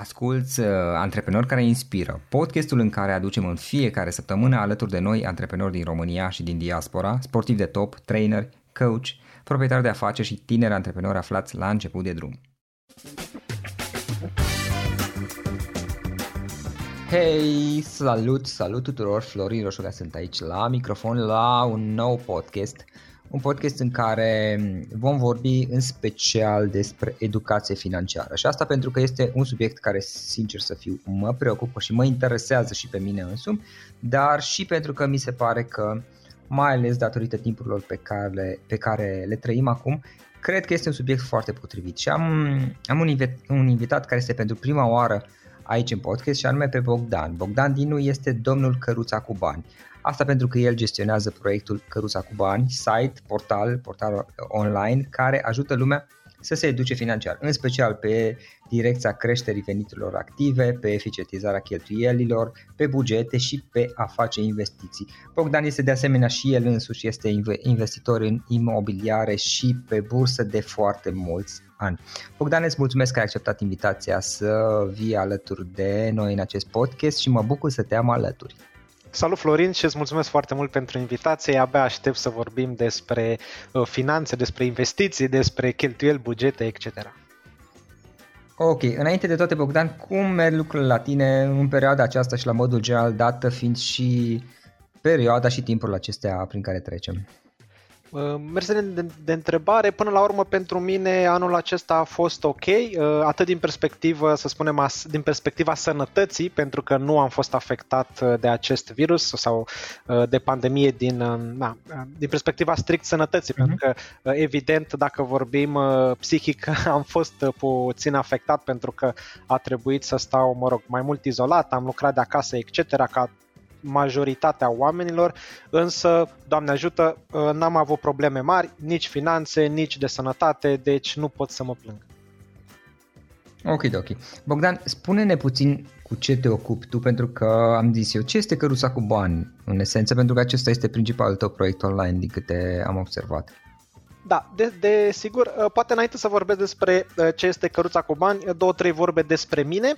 Asculți uh, Antreprenori care inspiră, podcastul în care aducem în fiecare săptămână alături de noi antreprenori din România și din diaspora, sportivi de top, trainer, coach, proprietari de afaceri și tineri antreprenori aflați la început de drum. Hei, salut, salut tuturor, Florin Roșoga sunt aici la microfon la un nou podcast un podcast în care vom vorbi în special despre educație financiară. Și asta pentru că este un subiect care, sincer să fiu, mă preocupă și mă interesează și pe mine însumi, dar și pentru că mi se pare că, mai ales datorită timpurilor pe care, pe care le trăim acum, cred că este un subiect foarte potrivit. Și am, am un, invit, un invitat care este pentru prima oară aici în podcast și anume pe Bogdan. Bogdan Dinu este domnul Căruța cu bani. Asta pentru că el gestionează proiectul Căruța cu bani, site, portal, portal online care ajută lumea să se educe financiar, în special pe direcția creșterii veniturilor active, pe eficientizarea cheltuielilor, pe bugete și pe a face investiții. Bogdan este de asemenea și el însuși este investitor în imobiliare și pe bursă de foarte mulți ani. Bogdan, îți mulțumesc că ai acceptat invitația să vii alături de noi în acest podcast și mă bucur să te am alături. Salut Florin și îți mulțumesc foarte mult pentru invitație. Abia aștept să vorbim despre uh, finanțe, despre investiții, despre cheltuieli, bugete, etc. Ok, înainte de toate, Bogdan, cum merg lucrurile la tine în perioada aceasta și la modul general, dată fiind și perioada și timpul acestea prin care trecem? Uh, Mergem de, de întrebare, până la urmă pentru mine anul acesta a fost ok, uh, atât din perspectivă, să spunem, din perspectiva sănătății, pentru că nu am fost afectat uh, de acest virus sau de pandemie din, na, din perspectiva strict sănătății, uh-huh. pentru că evident dacă vorbim psihic am fost puțin afectat pentru că a trebuit să stau, mă rog, mai mult izolat, am lucrat de acasă, etc., ca majoritatea oamenilor, însă, Doamne ajută, ă, n-am avut probleme mari, nici finanțe, nici de sănătate, deci nu pot să mă plâng. Ok, ok. Bogdan, spune-ne puțin cu ce te ocupi tu, pentru că am zis eu, ce este căruța cu bani, în esență, pentru că acesta este principalul tău proiect online, din câte am observat. Da, de, de sigur, uh, poate înainte să vorbesc despre uh, ce este căruța cu bani, uh, două, trei vorbe despre mine.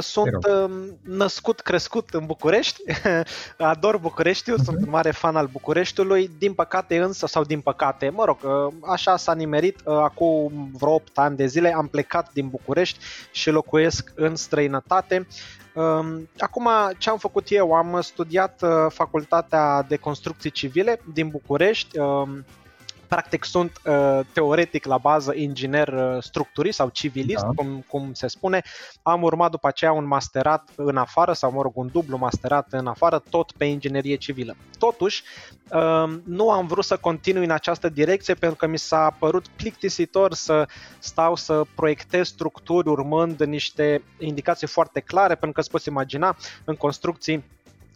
Sunt um, născut, crescut în București, ador Bucureștiul, uh-huh. sunt un mare fan al Bucureștiului, din păcate însă, sau din păcate, mă rog, așa s-a nimerit, acum vreo 8 ani de zile am plecat din București și locuiesc în străinătate. Um, acum, ce am făcut eu? Am studiat facultatea de construcții civile din București, um, practic sunt uh, teoretic la bază inginer uh, structurist sau civilist, da. cum, cum se spune. Am urmat după aceea un masterat în afară sau, mă rog, un dublu masterat în afară, tot pe inginerie civilă. Totuși, uh, nu am vrut să continui în această direcție pentru că mi s-a părut plictisitor să stau să proiectez structuri urmând niște indicații foarte clare, pentru că îți poți imagina în construcții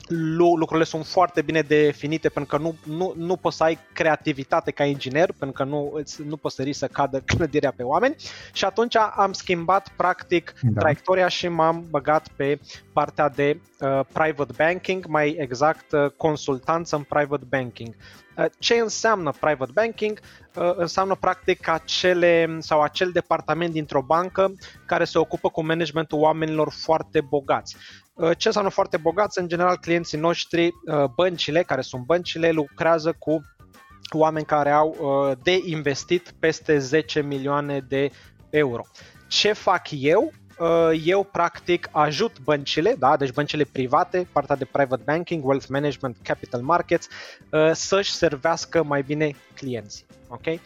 lucrurile sunt foarte bine definite pentru că nu, nu, nu poți să ai creativitate ca inginer, pentru că nu, îți, nu poți să să cadă clădirea pe oameni și atunci am schimbat practic da. traiectoria și m-am băgat pe partea de uh, private banking, mai exact uh, consultanță în private banking. Uh, ce înseamnă private banking? Uh, înseamnă practic acele sau acel departament dintr-o bancă care se ocupă cu managementul oamenilor foarte bogați. Uh, ce înseamnă foarte bogați? În general, clienții noștri, uh, băncile, care sunt băncile, lucrează cu oameni care au uh, de investit peste 10 milioane de euro. Ce fac eu? Eu practic ajut băncile, da, deci băncile private, partea de private banking, wealth management, capital markets, să-și servească mai bine clienții. Okay?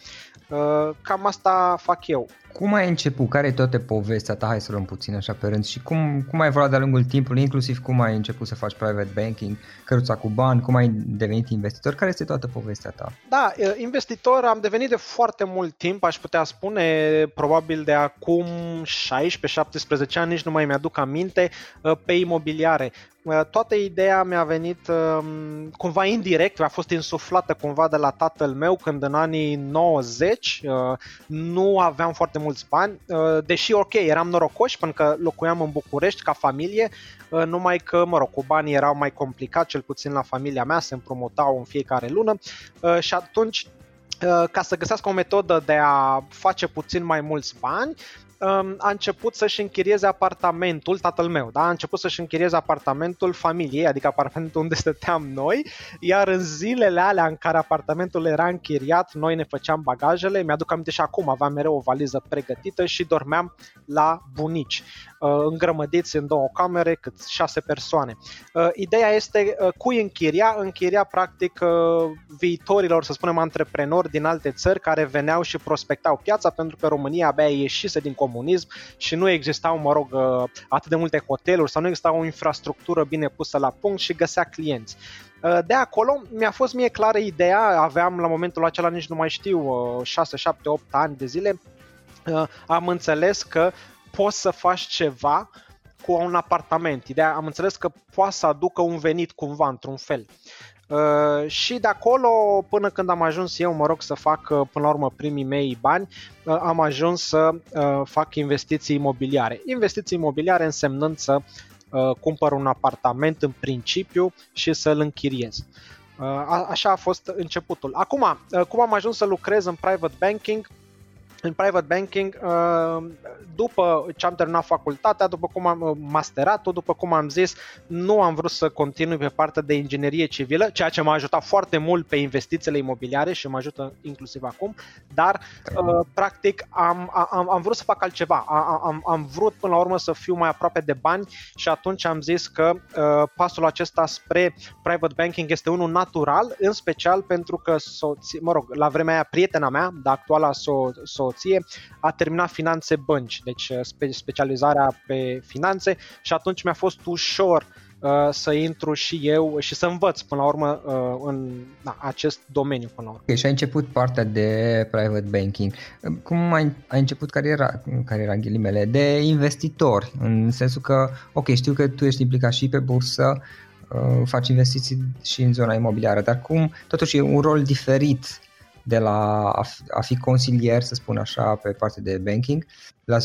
Cam asta fac eu. Cum ai început? Care e toate povestea ta? Hai să luăm puțin așa pe rând. Și cum, cum ai evoluat de-a lungul timpului, inclusiv cum ai început să faci private banking, căruța cu bani, cum ai devenit investitor? Care este toată povestea ta? Da, investitor am devenit de foarte mult timp, aș putea spune, probabil de acum 16-17 ani, nici nu mai mi-aduc aminte, pe imobiliare. Toată ideea mi-a venit um, cumva indirect, a fost insuflată cumva de la tatăl meu când în anii 90 uh, nu aveam foarte mulți bani, uh, deși ok, eram norocoși pentru că locuiam în București ca familie, uh, numai că, mă rog, cu banii erau mai complicat, cel puțin la familia mea, se împrumutau în fiecare lună și atunci ca să găsească o metodă de a face puțin mai mulți bani, um, a început să-și închirieze apartamentul, tatăl meu, da? a început să-și închirieze apartamentul familiei, adică apartamentul unde stăteam noi, iar în zilele alea în care apartamentul era închiriat, noi ne făceam bagajele, mi-aduc aminte și acum, aveam mereu o valiză pregătită și dormeam la bunici. Uh, îngrămădiți în două camere, cât șase persoane. Uh, ideea este uh, cui închiria? Închiria practic viitorilor, să spunem, antreprenori din alte țări care veneau și prospectau piața pentru că România abia ieșise din comunism și nu existau, mă rog, atât de multe hoteluri sau nu exista o infrastructură bine pusă la punct și găsea clienți. De acolo mi-a fost mie clară ideea, aveam la momentul acela nici nu mai știu, 6, 7, 8 ani de zile, am înțeles că poți să faci ceva cu un apartament. Ideea, am înțeles că poate să aducă un venit cumva, într-un fel. Uh, și de acolo, până când am ajuns eu, mă rog, să fac uh, până la urmă primii mei bani, uh, am ajuns să uh, fac investiții imobiliare. Investiții imobiliare însemnând să uh, cumpăr un apartament în principiu și să-l închiriez. Uh, a, așa a fost începutul. Acum, uh, cum am ajuns să lucrez în private banking? În private banking, uh, după ce am terminat facultatea, după cum am uh, masterat-o, după cum am zis, nu am vrut să continui pe partea de inginerie civilă, ceea ce m-a ajutat foarte mult pe investițiile imobiliare și mă ajută inclusiv acum, dar uh, practic am, am, am vrut să fac altceva, am, am vrut până la urmă să fiu mai aproape de bani și atunci am zis că pasul acesta spre private banking este unul natural, în special pentru că soție, mă rog, la vremea aia prietena mea, de actuala so- so soție, a terminat finanțe bănci, deci uh, spe- specializarea pe finanțe și atunci mi-a fost ușor uh, să intru și eu și să învăț până la urmă uh, în na, acest domeniu până la urmă. Okay, și ai început partea de private banking. Cum ai, ai început cariera, cariera în ghilimele, de investitor, în sensul că, ok, știu că tu ești implicat și pe bursă, uh, faci investiții și în zona imobiliară, dar cum, totuși e un rol diferit de la a fi, a fi consilier, să spun așa, pe partea de banking, la,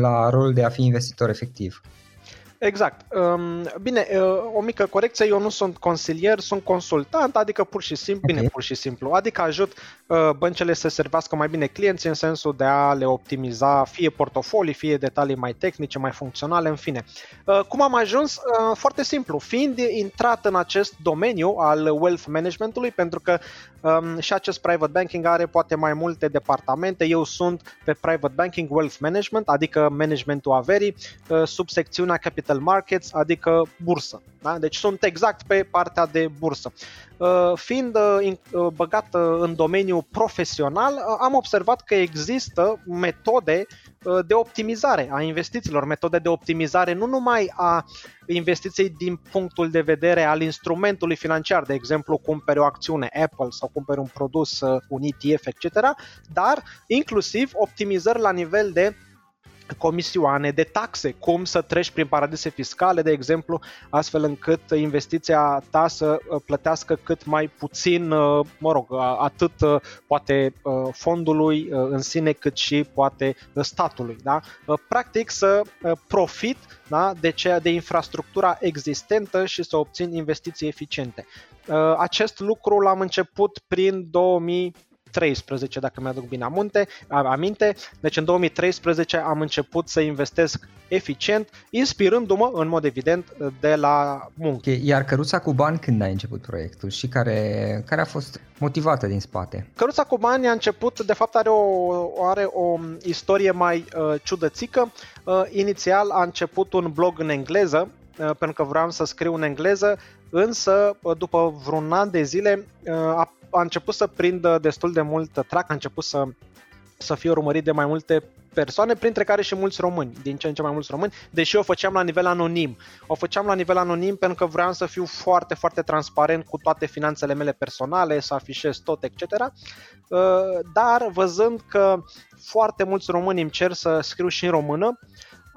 la rolul de a fi investitor efectiv. Exact. Bine, o mică corecție, eu nu sunt consilier, sunt consultant, adică pur și simplu, okay. bine, pur și simplu, adică ajut băncile să servească mai bine clienții în sensul de a le optimiza fie portofolii, fie detalii mai tehnice, mai funcționale, în fine. Cum am ajuns? Foarte simplu, fiind intrat în acest domeniu al wealth managementului, pentru că și acest private banking are poate mai multe departamente, eu sunt pe private banking wealth management, adică managementul averii, sub secțiunea capital capital markets, adică bursă. Da? Deci sunt exact pe partea de bursă. Uh, fiind uh, uh, băgat în domeniul profesional, am observat că există metode de optimizare a investițiilor, metode de optimizare nu numai a investiției din punctul de vedere al instrumentului financiar, de exemplu, cumperi o acțiune Apple sau cumperi un produs, un ETF, etc., dar inclusiv optimizări la nivel de comisioane de taxe, cum să treci prin paradise fiscale, de exemplu, astfel încât investiția ta să uh, plătească cât mai puțin, uh, mă rog, atât uh, poate fondului în sine, cât și poate statului. Da? Practic să profit da, de, ceea, de infrastructura existentă și să obțin investiții eficiente. Acest lucru l-am început prin 2000 2013, dacă mi-aduc bine amunte, aminte. Deci în 2013 am început să investesc eficient, inspirându-mă, în mod evident, de la muncă. Iar căruța cu bani când ai început proiectul și care, care a fost motivată din spate? Căruța cu bani a început, de fapt are o, are o istorie mai uh, ciudățică. Uh, inițial a început un blog în engleză, uh, pentru că vreau să scriu în engleză, însă uh, după vreun an de zile uh, a a început să prindă destul de mult trac, a început să să fie urmărit de mai multe persoane, printre care și mulți români, din ce în ce mai mulți români, deși o făceam la nivel anonim. O făceam la nivel anonim pentru că vreau să fiu foarte, foarte transparent cu toate finanțele mele personale, să afișez tot, etc. Uh, dar văzând că foarte mulți români îmi cer să scriu și în română,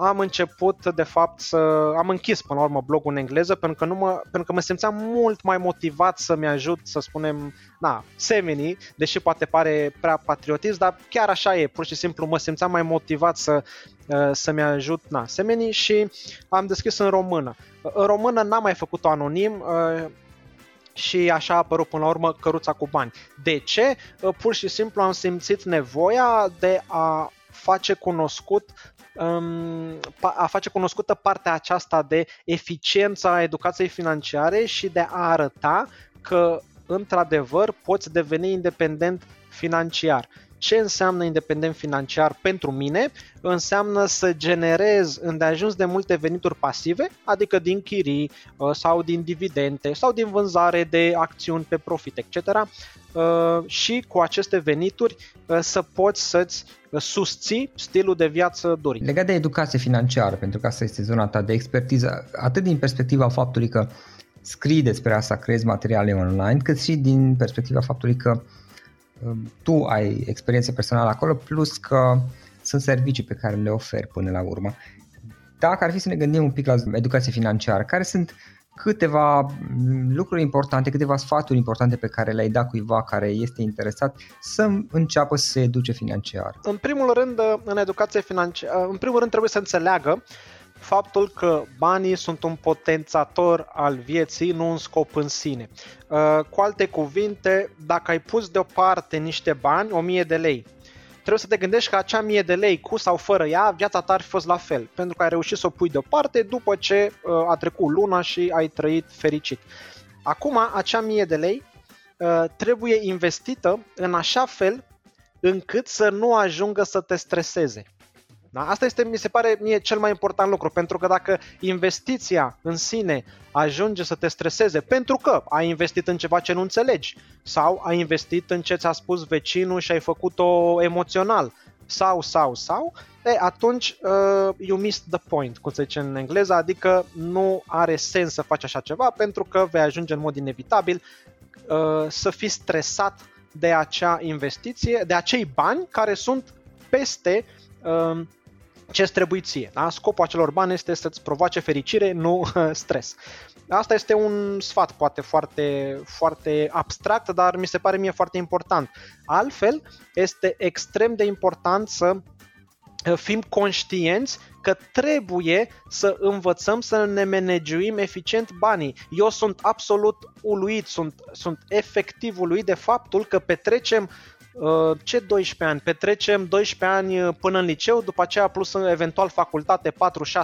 am început, de fapt, să am închis până la urmă blogul în engleză pentru că, nu mă, pentru că mă simțeam mult mai motivat să-mi ajut, să spunem, na, semenii, deși poate pare prea patriotist, dar chiar așa e, pur și simplu mă simțeam mai motivat să, uh, să-mi ajut, na, semenii și am deschis în română. În română n-am mai făcut-o anonim, uh, și așa a apărut până la urmă căruța cu bani. De ce? Uh, pur și simplu am simțit nevoia de a face cunoscut a face cunoscută partea aceasta de eficiența educației financiare și de a arăta că într-adevăr poți deveni independent financiar. Ce înseamnă independent financiar pentru mine? Înseamnă să generez îndeajuns de multe venituri pasive, adică din chirii uh, sau din dividende sau din vânzare de acțiuni pe profit, etc. Uh, și cu aceste venituri uh, să poți să-ți susții stilul de viață dorit. Legat de educație financiară, pentru că asta este zona ta de expertiză, atât din perspectiva faptului că scrii despre asta, creezi materiale online, cât și din perspectiva faptului că um, tu ai experiență personală acolo, plus că sunt servicii pe care le oferi până la urmă. Dacă ar fi să ne gândim un pic la educație financiară, care sunt câteva lucruri importante, câteva sfaturi importante pe care le-ai dat cuiva care este interesat să înceapă să se educe financiar? În primul rând, în educație financiară, în primul rând trebuie să înțeleagă faptul că banii sunt un potențator al vieții, nu un scop în sine. Uh, cu alte cuvinte, dacă ai pus deoparte niște bani, 1000 de lei, trebuie să te gândești că acea mie de lei, cu sau fără ea, viața ta ar fi fost la fel, pentru că ai reușit să o pui deoparte după ce uh, a trecut luna și ai trăit fericit. Acum, acea mie de lei uh, trebuie investită în așa fel încât să nu ajungă să te streseze. Da? Asta este, mi se pare mie, cel mai important lucru, pentru că dacă investiția în sine ajunge să te streseze pentru că ai investit în ceva ce nu înțelegi sau ai investit în ce ți-a spus vecinul și ai făcut-o emoțional sau, sau, sau, e, atunci uh, you missed the point, cum se zice în engleză, adică nu are sens să faci așa ceva pentru că vei ajunge în mod inevitabil uh, să fii stresat de acea investiție, de acei bani care sunt peste uh, ce trebuie ție. Da? Scopul acelor bani este să-ți provoace fericire, nu stres. Asta este un sfat poate foarte, foarte abstract, dar mi se pare mie foarte important. Altfel, este extrem de important să uh, fim conștienți că trebuie să învățăm să ne managuim eficient banii. Eu sunt absolut uluit, sunt, sunt efectiv uluit de faptul că petrecem Uh, ce 12 ani? Petrecem 12 ani uh, până în liceu, după aceea plus uh, eventual facultate 4-6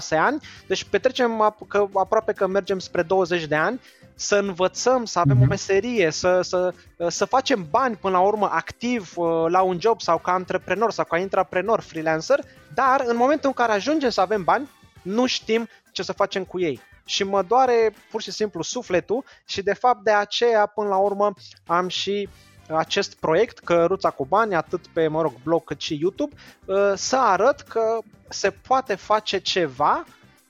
ani, deci petrecem că, aproape că mergem spre 20 de ani să învățăm, să avem mm-hmm. o mhm. meserie, să, să, să facem bani până la urmă activ la un job sau ca antreprenor sau ca intraprenor, freelancer, dar în momentul în care ajungem să avem bani, nu știm ce să facem cu ei și mă doare pur și simplu sufletul și de fapt de aceea până la urmă am și acest proiect, Căruța cu bani, atât pe, mă rog, blog cât și YouTube, uh, să arăt că se poate face ceva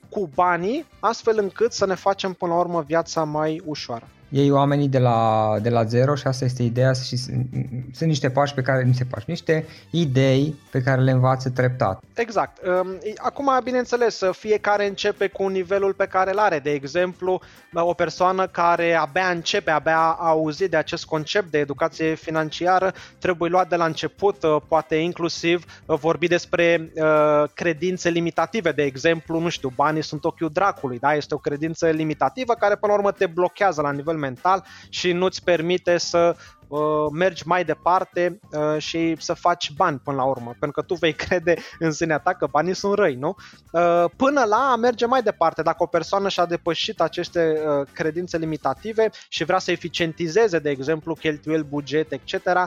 cu banii, astfel încât să ne facem până la urmă viața mai ușoară iei oamenii de la, de la zero și asta este ideea și sunt, sunt niște pași pe care, niște pași, niște idei pe care le învață treptat. Exact. Acum, bineînțeles, fiecare începe cu nivelul pe care îl are. De exemplu, o persoană care abia începe, abia a auzit de acest concept de educație financiară, trebuie luat de la început, uh, poate inclusiv uh, vorbi despre uh, credințe limitative. De exemplu, nu știu, banii sunt ochiul dracului, da? Este o credință limitativă care până la urmă te blochează la nivel mental și nu-ți permite să uh, mergi mai departe uh, și să faci bani până la urmă, pentru că tu vei crede în sinea ta că banii sunt răi, nu? Uh, până la a merge mai departe, dacă o persoană și-a depășit aceste uh, credințe limitative și vrea să eficientizeze, de exemplu, cheltuieli, buget, etc., uh,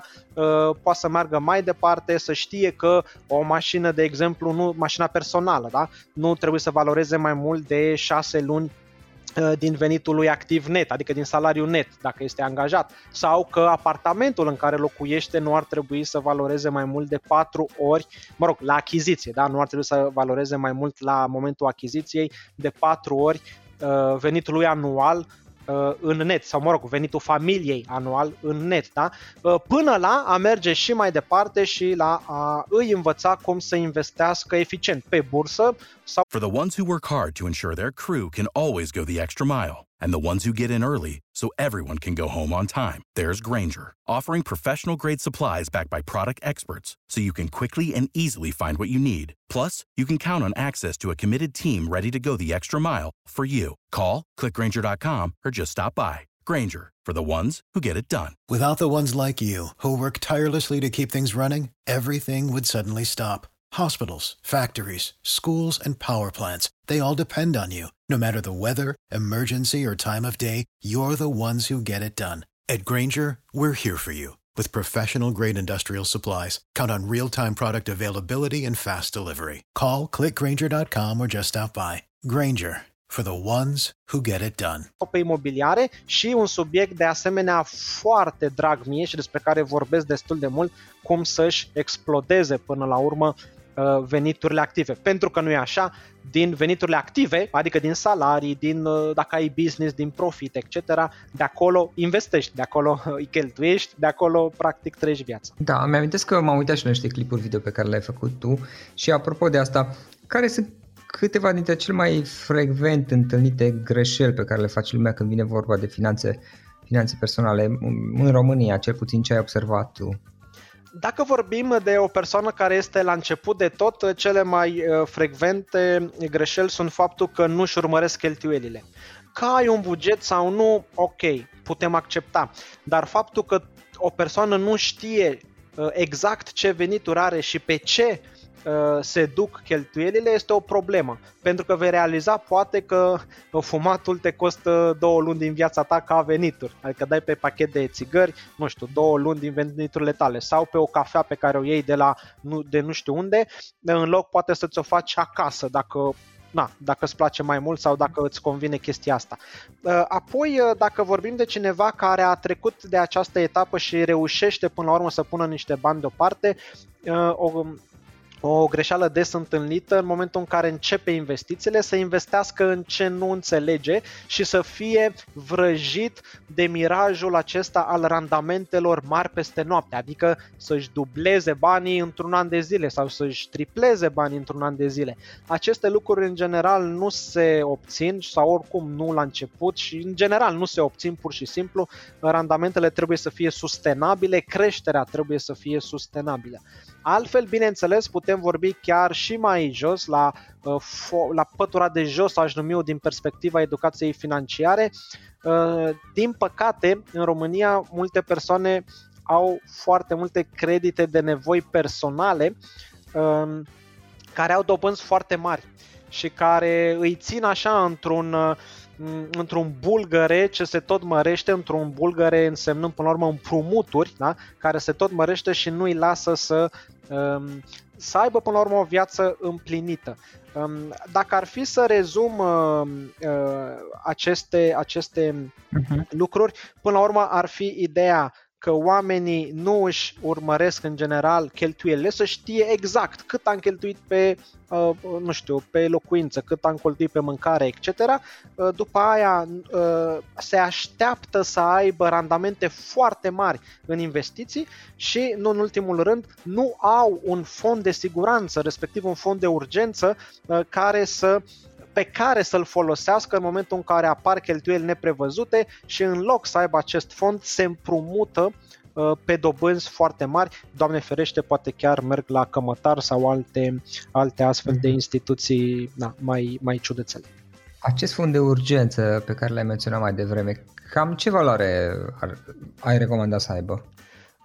poate să meargă mai departe, să știe că o mașină, de exemplu, nu mașina personală, da? nu trebuie să valoreze mai mult de 6 luni Uh, din venitul lui activ net, adică din salariul net, dacă este angajat, sau că apartamentul în care locuiește nu ar trebui să valoreze mai mult de 4 ori, mă rog, la achiziție, da? nu ar trebui să valoreze mai mult la momentul achiziției de 4 ori uh, venitul lui anual Uh, în net, sau mă rog, venitul familiei anual în net, da? Uh, până la a merge și mai departe și la a îi învăța cum să investească eficient pe bursă sau... For the ones who work hard to ensure their crew can always go the extra mile and the ones who get in early so everyone can go home on time, there's Granger, offering professional grade supplies backed by product experts so you can quickly and easily find what you need. Plus, you can count on access to a committed team ready to go the extra mile for you. Call, clickgranger.com, or just stop by. Granger, for the ones who get it done. Without the ones like you, who work tirelessly to keep things running, everything would suddenly stop. Hospitals, factories, schools, and power plants, they all depend on you. No matter the weather, emergency, or time of day, you're the ones who get it done. At Granger, we're here for you with professional grade industrial supplies. Count on real time product availability and fast delivery. Call clickgranger.com or just stop by. Granger for the ones who get it done. pe imobiliare și un subiect de asemenea foarte drag mie și despre care vorbesc destul de mult, cum să-și explodeze până la urmă uh, veniturile active. Pentru că nu e așa, din veniturile active, adică din salarii, din uh, dacă ai business, din profit, etc., de acolo investești, de acolo îi cheltuiești, de acolo practic trăiești viața. Da, mi amintesc că m-am uitat și la niște clipuri video pe care le-ai făcut tu și apropo de asta, care sunt câteva dintre cele mai frecvent întâlnite greșeli pe care le face lumea când vine vorba de finanțe, finanțe personale în România, cel puțin ce ai observat tu? Dacă vorbim de o persoană care este la început de tot, cele mai uh, frecvente greșeli sunt faptul că nu își urmăresc cheltuielile. Că ai un buget sau nu, ok, putem accepta. Dar faptul că o persoană nu știe uh, exact ce venituri are și pe ce Uh, se duc cheltuielile este o problemă, pentru că vei realiza poate că fumatul te costă două luni din viața ta ca venituri, adică dai pe pachet de țigări, nu știu, două luni din veniturile tale. Sau pe o cafea pe care o iei de la nu, de nu știu unde, în loc poate să ți-o faci acasă dacă na, dacă îți place mai mult sau dacă îți convine chestia asta. Uh, apoi, uh, dacă vorbim de cineva care a trecut de această etapă și reușește până la urmă să pună niște bani deoparte, o o greșeală des întâlnită în momentul în care începe investițiile, să investească în ce nu înțelege și să fie vrăjit de mirajul acesta al randamentelor mari peste noapte, adică să-și dubleze banii într-un an de zile sau să-și tripleze banii într-un an de zile. Aceste lucruri în general nu se obțin sau oricum nu la început și în general nu se obțin pur și simplu. Randamentele trebuie să fie sustenabile, creșterea trebuie să fie sustenabilă. Altfel, bineînțeles, putem vorbi chiar și mai jos, la, uh, la pătura de jos, aș numi din perspectiva educației financiare. Uh, din păcate, în România, multe persoane au foarte multe credite de nevoi personale um, care au dobânzi foarte mari și care îi țin așa într-un uh, într-un bulgăre ce se tot mărește, într-un bulgăre însemnând până la urmă împrumuturi, da? care se tot mărește și nu îi lasă să, um, să aibă până la urmă o viață împlinită. Um, dacă ar fi să rezum uh, uh, aceste, aceste uh-huh. lucruri, până la urmă ar fi ideea că oamenii nu își urmăresc în general cheltuielile, să știe exact cât am cheltuit pe, uh, nu știu, pe locuință, cât am cheltuit pe mâncare, etc. Uh, după aia uh, se așteaptă să aibă randamente foarte mari în investiții și, nu în ultimul rând, nu au un fond de siguranță, respectiv un fond de urgență care să pe care să-l folosească în momentul în care apar cheltuieli neprevăzute și în loc să aibă acest fond se împrumută uh, pe dobânzi foarte mari, Doamne ferește, poate chiar merg la cămătar sau alte, alte astfel de mhm. instituții na, mai, mai ciudățele. Acest fond de urgență pe care l-ai menționat mai devreme, cam ce valoare ar, ai recomanda să aibă?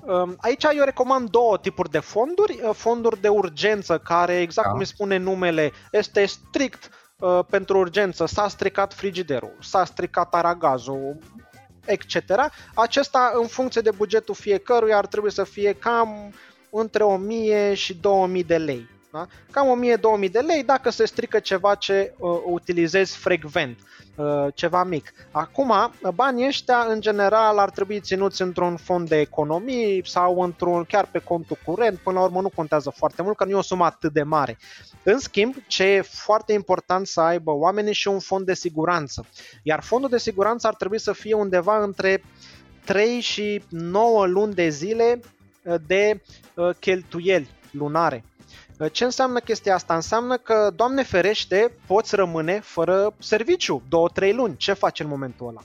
Um, aici eu recomand două tipuri de fonduri. Uh, fonduri de urgență, care, exact da. cum îi spune numele, este strict Uh, pentru urgență, s-a stricat frigiderul, s-a stricat aragazul, etc. Acesta, în funcție de bugetul fiecăruia, ar trebui să fie cam între 1000 și 2000 de lei Da? Cam 1000-2000 de lei dacă se strică ceva ce uh, utilizezi frecvent, uh, ceva mic. Acum, banii ăștia, în general, ar trebui ținuți într-un fond de economii sau într-un chiar pe contul curent. Până la urmă, nu contează foarte mult, că nu e o sumă atât de mare. În schimb, ce e foarte important să aibă oamenii și un fond de siguranță. Iar fondul de siguranță ar trebui să fie undeva între 3 și 9 luni de zile uh, de uh, cheltuieli lunare. Uh, ce înseamnă chestia asta? Înseamnă că, Doamne ferește, poți rămâne fără serviciu 2-3 luni. Ce faci în momentul ăla?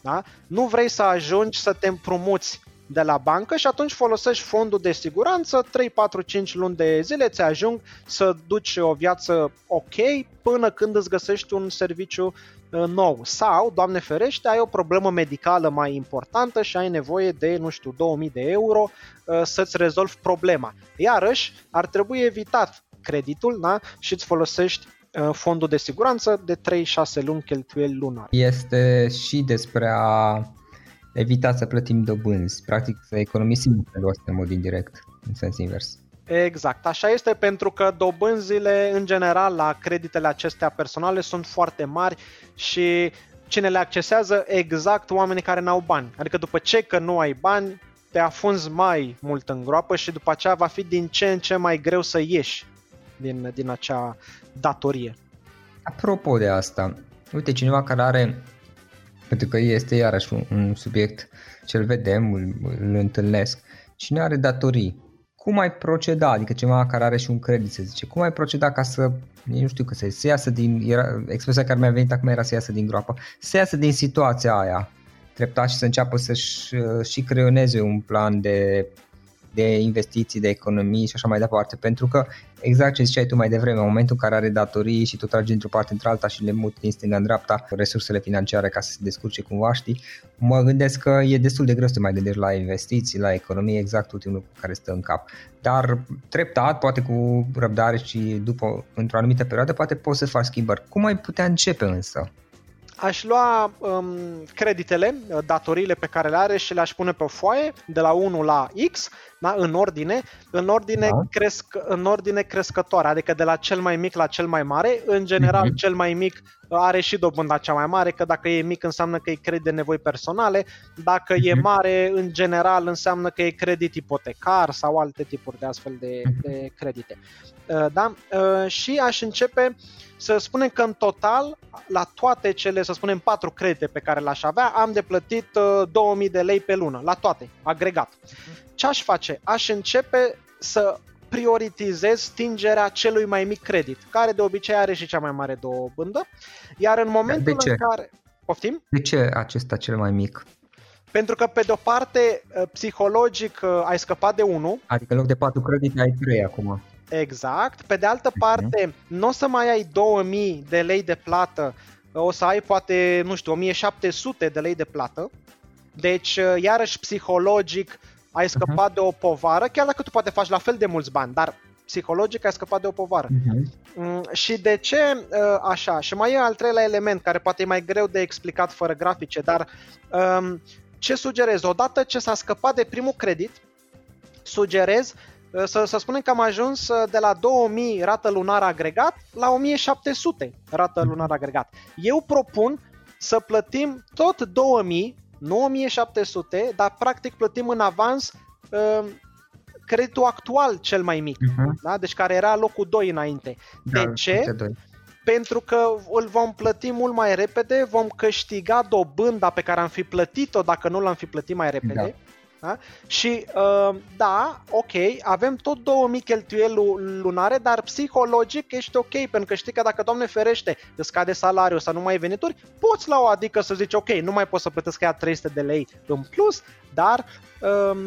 Da? Nu vrei să ajungi să te împrumuți de la bancă și atunci folosești fondul de siguranță, 3, 4, 5 luni de zile ți ajung să duci o viață ok până când îți găsești un serviciu uh, nou. Sau, Doamne ferește, ai o problemă medicală mai importantă și ai nevoie de, nu știu, 2000 de euro uh, să-ți rezolvi problema. Iarăși, ar trebui evitat creditul da? și îți folosești uh, fondul de siguranță de 3-6 luni cheltuieli lunar. Este și despre a evita să plătim dobânzi, practic să economisim felul ăsta în mod indirect, în sens invers. Exact, așa este pentru că dobânzile în general la creditele acestea personale sunt foarte mari și cine le accesează exact oamenii care n-au bani. Adică după ce că nu ai bani, te afunzi mai mult în groapă și după aceea va fi din ce în ce mai greu să ieși din, din acea datorie. Apropo de asta, uite cineva care are pentru că este iarăși un, un subiect ce-l vedem, îl, îl întâlnesc. Cine are datorii? Cum ai proceda? Adică cineva care are și un credit, să zice, cum ai proceda ca să, nu știu, că să, să iasă din, era, expresia care mi-a venit acum era să iasă din groapă, să iasă din situația aia treptat și să înceapă să-și și creioneze un plan de de investiții, de economii și așa mai departe. Pentru că, exact ce ziceai tu mai devreme, în momentul în care are datorii și tot trage într-o parte într-alta și le mut din stânga în dreapta resursele financiare ca să se descurce cumva, știi, mă gândesc că e destul de greu să te mai gândești la investiții, la economie, exact ultimul care stă în cap. Dar treptat, poate cu răbdare și după, într-o anumită perioadă, poate poți să faci schimbări. Cum ai putea începe însă? aș lua um, creditele, datoriile pe care le are și le-aș pune pe o foaie de la 1 la X, da, în ordine, în ordine, da. cresc, în ordine crescătoare, adică de la cel mai mic la cel mai mare. În general, uh-huh. cel mai mic are și dobânda cea mai mare, că dacă e mic înseamnă că e credit de nevoi personale, dacă uh-huh. e mhm. mare, în general înseamnă că e credit ipotecar sau alte tipuri de astfel de, mhm. de credite. Uh, da? Uh, și aș începe să spunem că în total, la toate cele, să spunem, patru credite pe care le-aș avea, am de plătit 2000 uh, de lei pe lună, la toate, agregat. Ce aș face? Aș începe să prioritizez stingerea celui mai mic credit, care de obicei are și cea mai mare dobândă, iar în momentul de ce? în care... Poftim? De ce acesta cel mai mic? Pentru că, pe de-o parte, psihologic ai scăpat de 1. Adică în loc de 4 credite ai 3 acum. Exact. Pe de altă parte, nu o să mai ai 2000 de lei de plată, o să ai poate, nu știu, 1700 de lei de plată. Deci, uh, iarăși, psihologic, ai scăpat uh-huh. de o povară, chiar dacă tu poate faci la fel de mulți bani, dar psihologic ai scăpat de o povară. Uh-huh. Și de ce uh, așa? Și mai e al treilea element care poate e mai greu de explicat fără grafice, dar um, ce sugerez? Odată ce s-a scăpat de primul credit, sugerez Uh, să, să spunem că am ajuns uh, de la 2000 rată lunară agregat la 1700 rată lunară agregat. Eu propun să plătim tot 2000, nu 1700, dar practic plătim în avans uh, creditul actual cel mai mic, uh-huh. da? deci care era locul 2 înainte. Da, de ce? Pentru că îl vom plăti mult mai repede, vom câștiga dobânda pe care am fi plătit-o dacă nu l-am fi plătit mai repede. Da da? Și uh, da, ok, avem tot 2000 cheltuieli lunare, dar psihologic ești ok, pentru că știi că dacă, Doamne ferește, îți scade salariul sau nu mai ai venituri, poți la o adică să zici, ok, nu mai pot să plătesc ea 300 de lei în plus, dar um,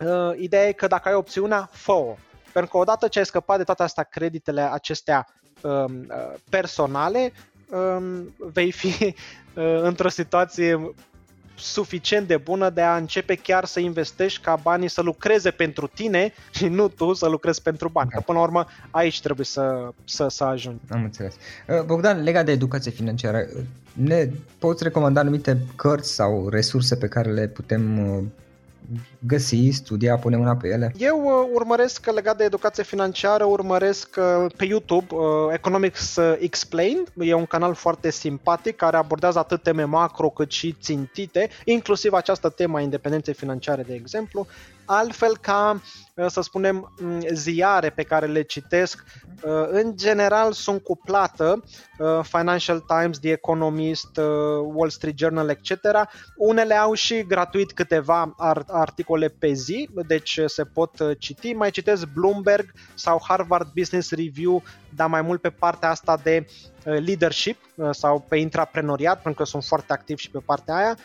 uh, ideea e că dacă ai opțiunea, fă Pentru că odată ce ai scăpat de toate astea, creditele acestea um, uh, personale, um, vei fi uh, într-o situație suficient de bună de a începe chiar să investești ca banii să lucreze pentru tine și nu tu să lucrezi pentru bani. Că până la urmă aici trebuie să, să, să ajungi. Am înțeles. Uh, Bogdan, legat de educație financiară, ne poți recomanda anumite cărți sau resurse pe care le putem uh, găsi, studia, pune mâna pe ele? Eu uh, urmăresc, legat de educație financiară, urmăresc uh, pe YouTube uh, Economics Explained. E un canal foarte simpatic care abordează atât teme macro cât și țintite, inclusiv această temă a independenței financiare, de exemplu. Altfel ca Uh, să spunem, mm, ziare pe care le citesc, uh, în general sunt cu plată, uh, Financial Times, The Economist, Wall Street Journal, etc. Unele au și gratuit câteva articole pe zi, deci se pot citi. Mai citesc Bloomberg sau Harvard Business Review, dar mai mult pe partea asta de leadership sau pe intraprenoriat, pentru că sunt foarte activ și pe partea aia.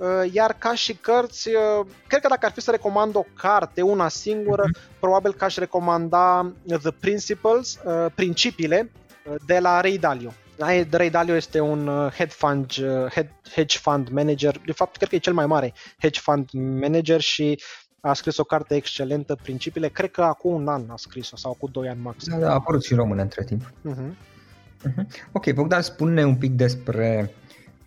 Uh, iar ca și cărți, uh, cred că dacă ar fi să recomand o carte, una singură, mm-hmm. probabil că aș recomanda The Principles, uh, Principiile, de la Ray Dalio. Ray Dalio este un hedge fund, hedge fund manager, de fapt cred că e cel mai mare hedge fund manager și a scris o carte excelentă, Principiile, cred că acum un an a scris-o sau cu doi ani maxim. Da, da, a apărut și român între timp. Uh-huh. Uh-huh. Ok, Bogdan, spune un pic despre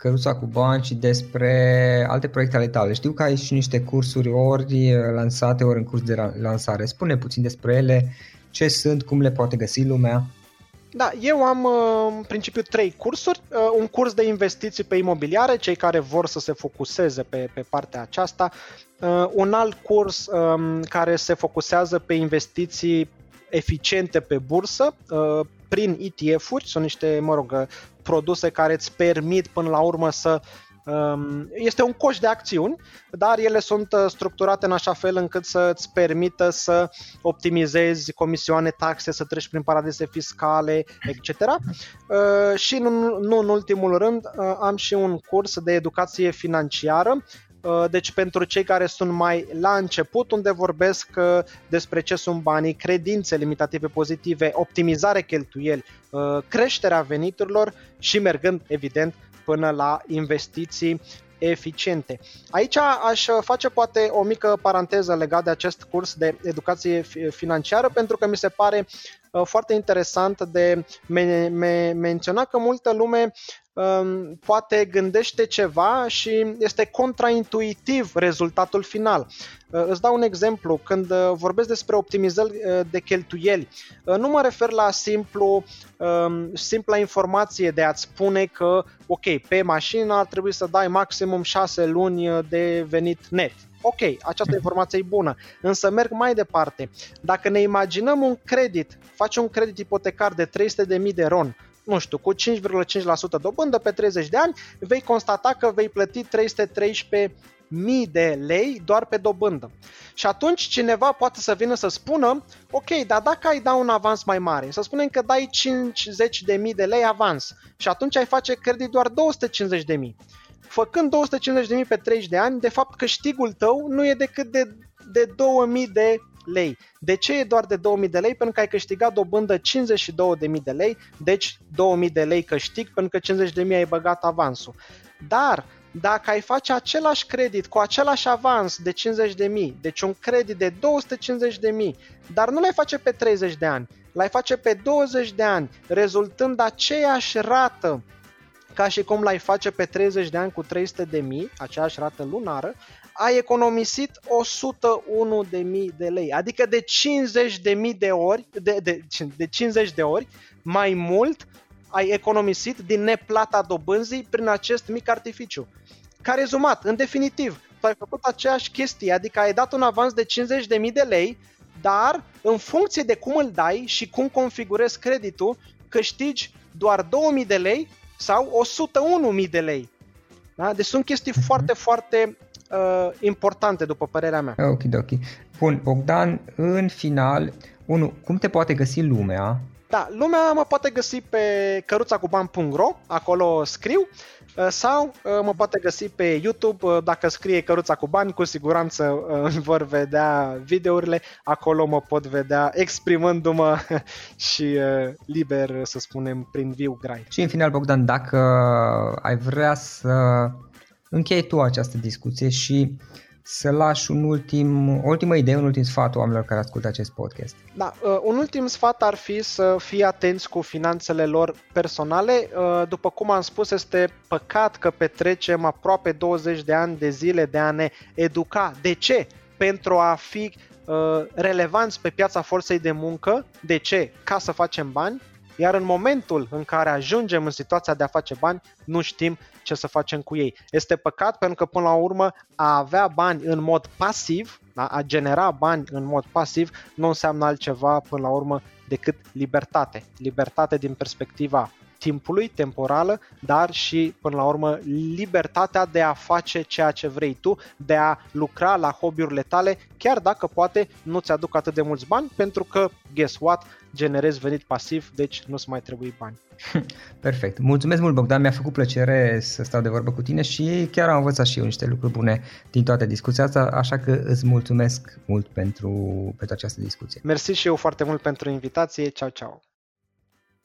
căruța cu bani și despre alte proiecte ale tale. Știu că ai și niște cursuri ori lansate, ori în curs de lansare. Spune puțin despre ele, ce sunt, cum le poate găsi lumea. Da, eu am uh, în principiu trei cursuri. Uh, un curs de investiții pe imobiliare, cei care vor să se focuseze pe, pe partea aceasta. Uh, un alt curs um, care se focusează pe investiții eficiente pe bursă prin ETF-uri, sunt niște, mă rog, produse care îți permit până la urmă să um, este un coș de acțiuni, dar ele sunt uh, structurate în așa fel încât să îți permită să optimizezi comisioane, taxe, să treci prin paradise fiscale, etc. Uh, și nu, nu în ultimul rând uh, am și un curs de educație financiară Uh, deci pentru cei care sunt mai la început, unde vorbesc uh, despre ce sunt banii, credințe limitative pozitive, optimizare cheltuieli, uh, creșterea veniturilor și mergând, evident, până la investiții eficiente. Aici aș face poate o mică paranteză legată de acest curs de educație financiară pentru că mi se pare foarte interesant de me- me- menționa că multă lume um, poate gândește ceva și este contraintuitiv rezultatul final. Uh, îți dau un exemplu, când uh, vorbesc despre optimizări uh, de cheltuieli, nu mă refer la simplu, um, simpla informație de a-ți spune că, ok, pe mașină ar trebui să dai maximum 6 luni de venit net. Ok, această informație e bună, însă merg mai departe. Dacă ne imaginăm un credit, faci un credit ipotecar de 300.000 de ron, nu știu, cu 5,5% dobândă pe 30 de ani, vei constata că vei plăti 313 mii de lei doar pe dobândă. Și atunci cineva poate să vină să spună, ok, dar dacă ai da un avans mai mare, să spunem că dai 50 de mii de lei avans și atunci ai face credit doar 250 de mii. Făcând 250 de mii pe 30 de ani, de fapt câștigul tău nu e decât de, de 2000 de lei. De ce e doar de 2000 de lei? Pentru că ai câștigat dobândă 52.000 de lei, deci 2000 de lei câștig pentru că 50.000 ai băgat avansul. Dar dacă ai face același credit cu același avans de 50.000, deci un credit de 250.000, dar nu l-ai face pe 30 de ani, l-ai face pe 20 de ani, rezultând aceeași rată ca și cum l-ai face pe 30 de ani cu 300 de mii, aceeași rată lunară, ai economisit 101.000 de lei, adică de 50.000 de ori, de, de, de 50 de ori mai mult ai economisit din neplata dobânzii prin acest mic artificiu. Ca rezumat, în definitiv, tu ai făcut aceeași chestie, adică ai dat un avans de 50.000 de lei, dar în funcție de cum îl dai și cum configurezi creditul, câștigi doar 2000 de lei sau 101.000 de lei. Da? Deci sunt chestii uh-huh. foarte, foarte uh, importante, după părerea mea. Ok, ok. Bun, Bogdan, în final, unu, cum te poate găsi lumea? Da, lumea mă poate găsi pe căruțacuban.ro, acolo scriu, uh, sau uh, mă poate găsi pe YouTube, uh, dacă scrie Căruța cu bani, cu siguranță vor vedea videourile, acolo mă pot vedea exprimându-mă și liber, să spunem, prin viu grai. Și în final, Bogdan, dacă ai vrea să închei tu această discuție și să lași un ultim, o ultimă idee, un ultim sfat oamenilor care ascultă acest podcast. Da, uh, un ultim sfat ar fi să fie atenți cu finanțele lor personale. Uh, după cum am spus, este păcat că petrecem aproape 20 de ani de zile de a ne educa. De ce? pentru a fi uh, relevanți pe piața forței de muncă. De ce? Ca să facem bani, iar în momentul în care ajungem în situația de a face bani, nu știm ce să facem cu ei. Este păcat pentru că până la urmă a avea bani în mod pasiv, da? a genera bani în mod pasiv, nu înseamnă altceva până la urmă decât libertate. Libertate din perspectiva timpului, temporală, dar și, până la urmă, libertatea de a face ceea ce vrei tu, de a lucra la hobby-urile tale, chiar dacă poate nu-ți aduc atât de mulți bani, pentru că, guess what, generezi venit pasiv, deci nu-ți mai trebuie bani. Perfect. Mulțumesc mult, Bogdan. Mi-a făcut plăcere să stau de vorbă cu tine și chiar am învățat și eu niște lucruri bune din toată discuția asta, așa că îți mulțumesc mult pentru, pentru această discuție. Mersi și eu foarte mult pentru invitație. Ciao, ciao.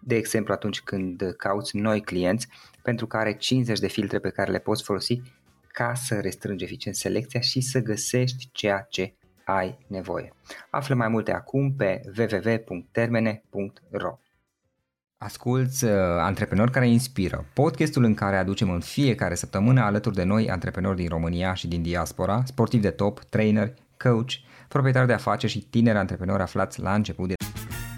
de exemplu atunci când cauți noi clienți pentru care 50 de filtre pe care le poți folosi ca să restrângi eficient selecția și să găsești ceea ce ai nevoie. Află mai multe acum pe www.termene.ro Asculți uh, Antreprenori care inspiră, podcastul în care aducem în fiecare săptămână alături de noi antreprenori din România și din diaspora, sportivi de top, trainer, coach, proprietari de afaceri și tineri antreprenori aflați la început de